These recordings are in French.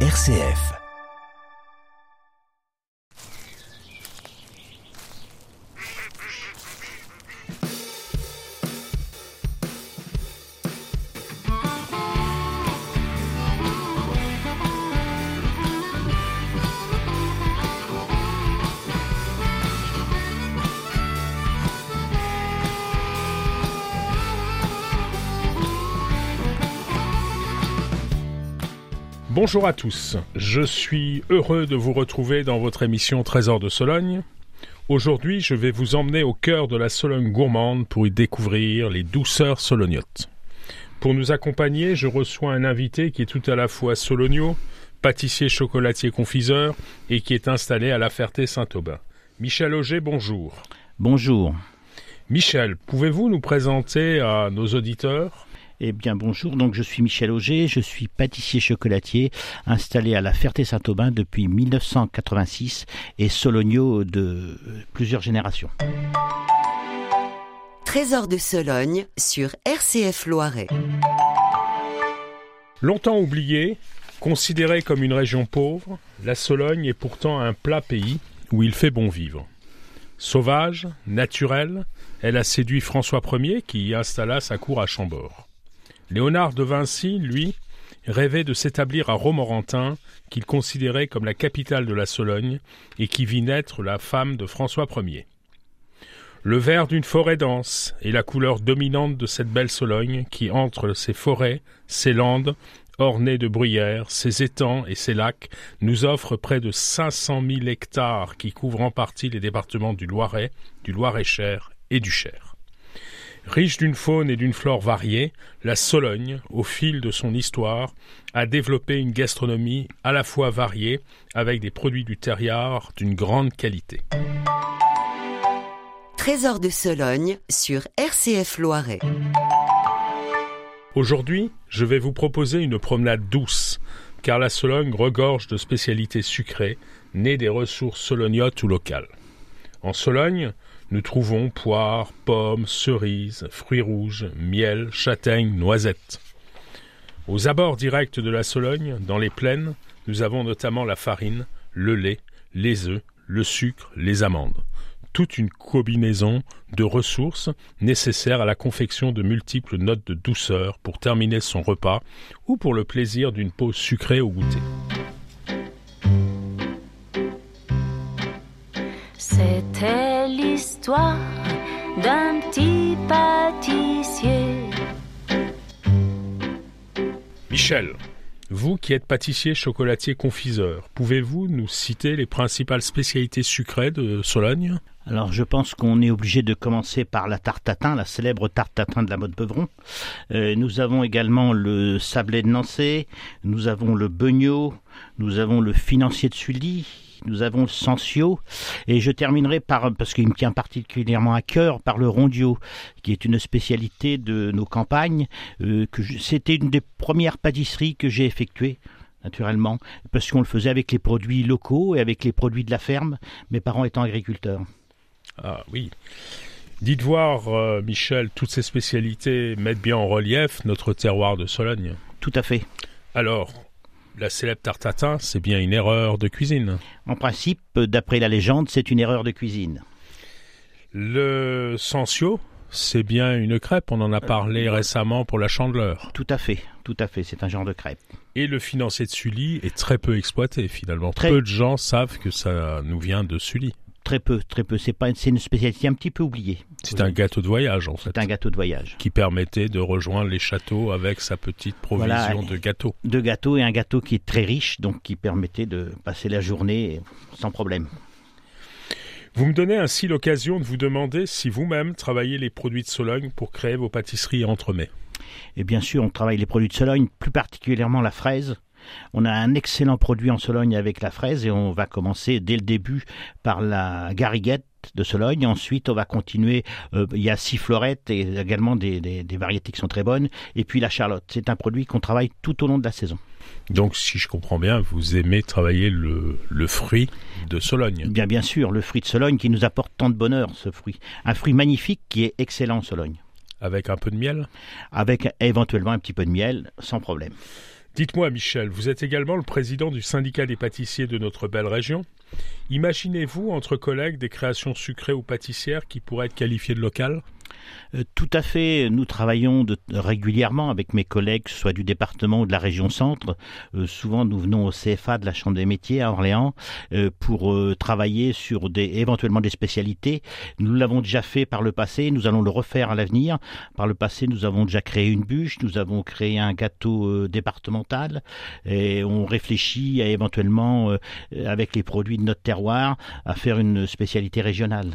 RCF. Bonjour à tous, je suis heureux de vous retrouver dans votre émission Trésor de Sologne. Aujourd'hui, je vais vous emmener au cœur de la Sologne gourmande pour y découvrir les douceurs solognotes. Pour nous accompagner, je reçois un invité qui est tout à la fois sologno, pâtissier, chocolatier, confiseur et qui est installé à la Ferté-Saint-Aubin. Michel Auger, bonjour. Bonjour. Michel, pouvez-vous nous présenter à nos auditeurs eh bien bonjour, donc je suis Michel Auger, je suis pâtissier chocolatier installé à la Ferté-Saint-Aubin depuis 1986 et sologno de plusieurs générations. Trésor de Sologne sur RCF Loiret. Longtemps oubliée, considérée comme une région pauvre, la Sologne est pourtant un plat pays où il fait bon vivre. Sauvage, naturelle, elle a séduit François Ier qui y installa sa cour à Chambord. Léonard de Vinci, lui, rêvait de s'établir à Romorantin, qu'il considérait comme la capitale de la Sologne, et qui vit naître la femme de François Ier. Le vert d'une forêt dense est la couleur dominante de cette belle Sologne qui, entre ses forêts, ses landes, ornées de bruyères, ses étangs et ses lacs, nous offre près de 500 000 hectares qui couvrent en partie les départements du Loiret, du Loir-et-Cher et du Cher. Riche d'une faune et d'une flore variées, la Sologne, au fil de son histoire, a développé une gastronomie à la fois variée, avec des produits du terroir d'une grande qualité. Trésor de Sologne sur RCF Loiret. Aujourd'hui, je vais vous proposer une promenade douce, car la Sologne regorge de spécialités sucrées, nées des ressources solognotes ou locales. En Sologne, nous trouvons poires, pommes, cerises, fruits rouges, miel, châtaignes, noisettes. Aux abords directs de la Sologne, dans les plaines, nous avons notamment la farine, le lait, les œufs, le sucre, les amandes. Toute une combinaison de ressources nécessaires à la confection de multiples notes de douceur pour terminer son repas ou pour le plaisir d'une pause sucrée au goûter. L'histoire d'un petit pâtissier. Michel, vous qui êtes pâtissier, chocolatier, confiseur, pouvez-vous nous citer les principales spécialités sucrées de Sologne? Alors je pense qu'on est obligé de commencer par la tarte tatin, la célèbre tarte tatin de la mode Beuvron. Euh, nous avons également le sablé de Nancy, nous avons le beugneau, nous avons le financier de Sully, nous avons le Sensio, et je terminerai par, parce qu'il me tient particulièrement à cœur, par le Rondio, qui est une spécialité de nos campagnes. Euh, que c'était une des premières pâtisseries que j'ai effectuées naturellement, parce qu'on le faisait avec les produits locaux et avec les produits de la ferme, mes parents étant agriculteurs. Ah oui. Dites voir, euh, Michel, toutes ces spécialités mettent bien en relief notre terroir de Sologne. Tout à fait. Alors, la célèbre tartatin, c'est bien une erreur de cuisine. En principe, d'après la légende, c'est une erreur de cuisine. Le sensio, c'est bien une crêpe, on en a parlé récemment pour la chandeleur. Tout à fait, tout à fait, c'est un genre de crêpe. Et le financier de Sully est très peu exploité finalement. Peu de gens savent que ça nous vient de Sully. Très peu, très peu. C'est pas, c'est une spécialité un petit peu oubliée. C'est un gâteau de voyage en fait. C'est un gâteau de voyage qui permettait de rejoindre les châteaux avec sa petite provision de gâteaux. De gâteaux et un gâteau qui est très riche, donc qui permettait de passer la journée sans problème. Vous me donnez ainsi l'occasion de vous demander si vous-même travaillez les produits de Sologne pour créer vos pâtisseries entremets. Et bien sûr, on travaille les produits de Sologne, plus particulièrement la fraise, on a un excellent produit en Sologne avec la fraise et on va commencer dès le début par la gariguette de Sologne. Ensuite, on va continuer. Euh, il y a six florettes et également des, des, variétés qui sont très bonnes. Et puis la charlotte. C'est un produit qu'on travaille tout au long de la saison. Donc, si je comprends bien, vous aimez travailler le, le, fruit de Sologne. Bien, bien sûr, le fruit de Sologne qui nous apporte tant de bonheur, ce fruit. Un fruit magnifique qui est excellent en Sologne. Avec un peu de miel? Avec éventuellement un petit peu de miel, sans problème. Dites-moi, Michel, vous êtes également le président du syndicat des pâtissiers de notre belle région. Imaginez-vous, entre collègues, des créations sucrées ou pâtissières qui pourraient être qualifiées de locales? Tout à fait. Nous travaillons régulièrement avec mes collègues, soit du département ou de la région centre. Euh, souvent, nous venons au CFA de la Chambre des métiers à Orléans euh, pour travailler sur des, éventuellement des spécialités. Nous l'avons déjà fait par le passé. Nous allons le refaire à l'avenir. Par le passé, nous avons déjà créé une bûche. Nous avons créé un gâteau départemental. Et on réfléchit à éventuellement, avec les produits de notre terroir, à faire une spécialité régionale.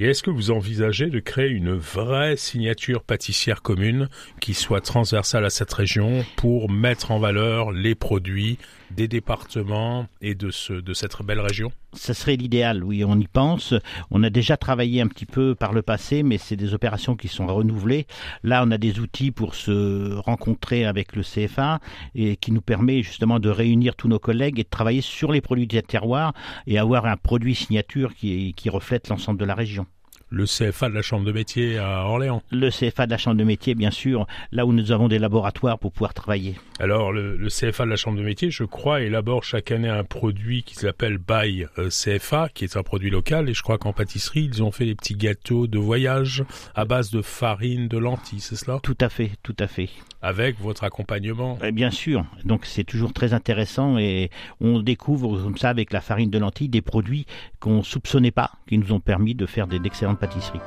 Et est-ce que vous envisagez de créer une vraie signature pâtissière commune qui soit transversale à cette région pour mettre en valeur les produits des départements et de, ce, de cette belle région Ça serait l'idéal, oui, on y pense. On a déjà travaillé un petit peu par le passé, mais c'est des opérations qui sont renouvelées. Là, on a des outils pour se rencontrer avec le CFA et qui nous permet justement de réunir tous nos collègues et de travailler sur les produits des terroirs et avoir un produit signature qui, qui reflète l'ensemble de la région le CFA de la Chambre de métier à Orléans. Le CFA de la Chambre de métier, bien sûr, là où nous avons des laboratoires pour pouvoir travailler. Alors, le, CFA de la Chambre de métier, je crois, élabore chaque année un produit qui s'appelle By euh, CFA, qui est un produit local, et je crois qu'en pâtisserie, ils ont fait des petits gâteaux de voyage à base de farine, de lentilles, c'est cela? Tout à fait, tout à fait. Avec votre accompagnement? Eh Bien sûr, donc c'est toujours très intéressant et on découvre comme ça avec la farine de lentilles des produits qu'on soupçonnait pas, qui nous ont permis de faire d'excellentes pâtisserie.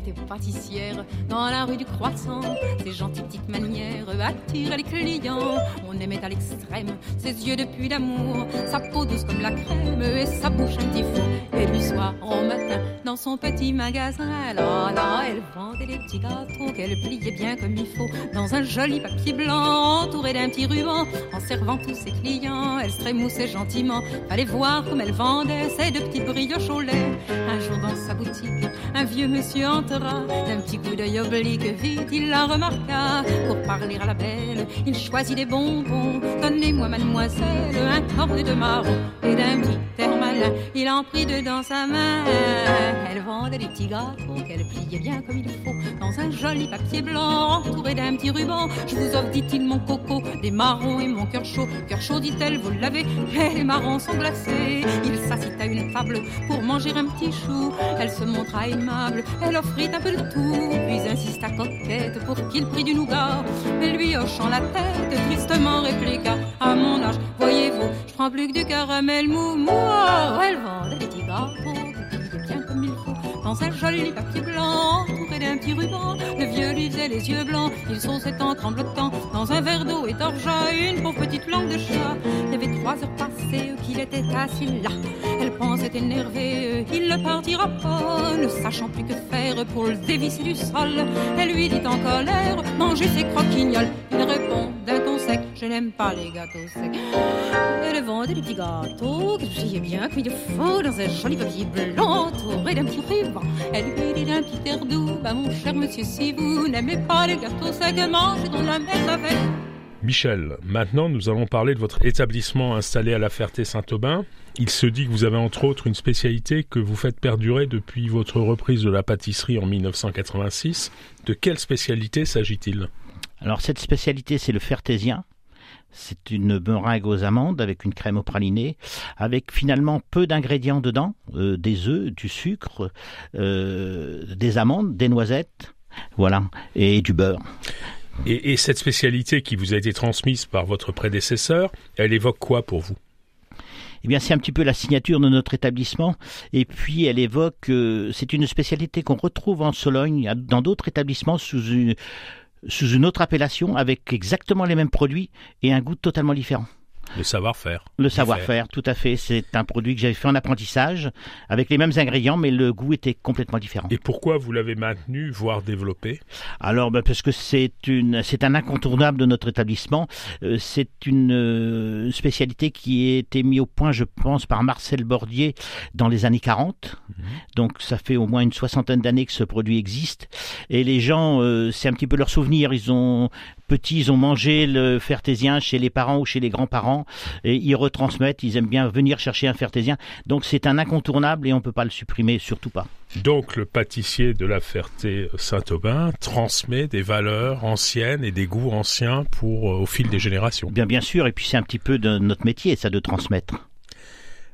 Était pâtissière dans la rue du Croissant. Ses gentilles petites manières attiraient les clients. On aimait à l'extrême ses yeux depuis l'amour, sa peau douce comme la crème et sa bouche un petit fou. Et lui soir au matin dans son petit magasin, là là, elle vendait les petits gâteaux qu'elle pliait bien comme il faut dans un joli papier blanc entouré d'un petit ruban. En servant tous ses clients, elle se trémoussait gentiment. Fallait voir comme elle vendait ses deux petites brioches au lait. Un jour dans sa boutique, un vieux monsieur d'un petit coup d'œil oblique, vite il la remarqua. Pour parler à la belle, il choisit des bonbons. Donnez-moi, mademoiselle, un cornet de marron. Et d'un petit air il en prit deux dans sa main. Elle vendait des petits gâteaux qu'elle pliait bien comme il faut. Dans un joli papier blanc, entouré d'un petit ruban. Je vous offre, dit-il, mon coco, des marrons et mon cœur chaud. Cœur chaud, dit-elle, vous l'avez, mais les marrons sont glacés. Il s'assit à une table pour manger un petit chou. Elle se montra aimable, elle offrit un peu de tout, puis insista coquette pour qu'il prît du nougat. Mais lui, hochant la tête, tristement répliqua À mon âge, voyez-vous, je prends plus que du caramel mou. Moi, elle vend des petits gâteaux, bien comme il faut, dans un joli papier blanc, entouré d'un petit ruban. Le vieux lui faisait les yeux blancs, il sauçait en tremblotant, dans un verre d'eau étorja une pauvre petite langue de chat. Il y avait trois heures passées qu'il était assis là. Elle pensait énervée, il ne partira pas, ne sachant plus que faire pour le dévisser du sol. Elle lui dit en colère, mangez ses croquignoles. Je n'aime pas les gâteaux secs. Elle vendait des petits gâteaux que brillait bien cuits de faux dans un joli papier blanc entouré d'un petit ruban. Elle lui dit d'un petit air doux, bah mon cher monsieur, si vous n'aimez pas les gâteaux secs, mangez dans la messe avec. Michel, maintenant nous allons parler de votre établissement installé à la Ferté-Saint-Aubin. Il se dit que vous avez entre autres une spécialité que vous faites perdurer depuis votre reprise de la pâtisserie en 1986. De quelle spécialité s'agit-il? Alors cette spécialité c'est le fertésien. C'est une meringue aux amandes avec une crème au praliné, avec finalement peu d'ingrédients dedans, euh, des œufs, du sucre, euh, des amandes, des noisettes, voilà, et du beurre. Et, cette spécialité qui vous a été transmise par votre prédécesseur, elle évoque quoi pour vous? Eh bien, c'est un petit peu la signature de notre établissement. Et puis, elle évoque, euh, c'est une spécialité qu'on retrouve en Sologne, dans d'autres établissements sous une, sous une autre appellation, avec exactement les mêmes produits et un goût totalement différent. Le savoir-faire. Le savoir-faire, tout à fait. C'est un produit que j'avais fait en apprentissage avec les mêmes ingrédients, mais le goût était complètement différent. Et pourquoi vous l'avez maintenu, voire développé? Alors, ben, parce que c'est une, c'est un incontournable de notre établissement. Euh, c'est une euh, spécialité qui a été mise au point, je pense, par Marcel Bordier dans les années 40. Mhm. Donc, ça fait au moins une soixantaine d'années que ce produit existe. Et les gens, euh, c'est un petit peu leur souvenir. Ils ont petits ils ont mangé le fertésien chez les parents ou chez les grands-parents et ils retransmettent, ils aiment bien venir chercher un fertésien. Donc c'est un incontournable et on peut pas le supprimer, surtout pas. Donc le pâtissier de la Ferté-Saint-Aubin transmet des valeurs anciennes et des goûts anciens pour euh, au fil des générations. Bien bien sûr et puis c'est un petit peu de notre métier ça de transmettre.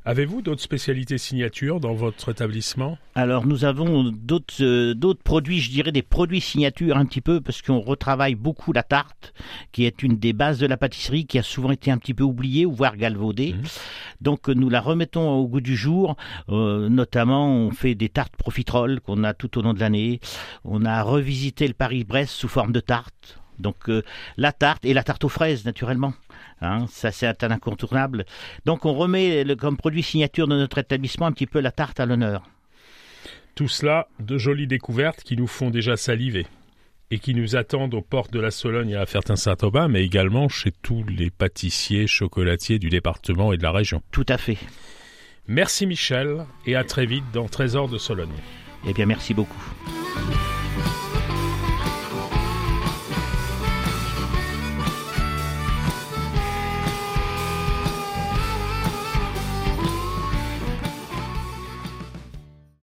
Avez-vous d'autres spécialités signatures dans votre établissement? Alors nous avons d'autres euh, d'autres produits, je dirais des produits signatures un petit peu parce qu'on retravaille beaucoup la tarte, qui est une des bases de la pâtisserie, qui a souvent été un petit peu oubliée ou voire galvaudée. Mhm. Donc nous la remettons au goût du jour. Euh, notamment, on fait des tartes profiteroles qu'on a tout au long de l'année. On a revisité le Paris-Brest sous forme de tarte. Donc euh, la tarte et la tarte aux fraises naturellement. Hein, ça c'est un incontournable. Donc on remet le, comme produit signature de notre établissement un petit peu la tarte à l'honneur. Tout cela, de jolies découvertes qui nous font déjà saliver et qui nous attendent aux portes de la Sologne et à la Fertin-Saint-Aubin, mais également chez tous les pâtissiers, chocolatiers du département et de la région. Tout à fait. Merci Michel et à très vite dans Trésor de Sologne. Eh bien merci beaucoup.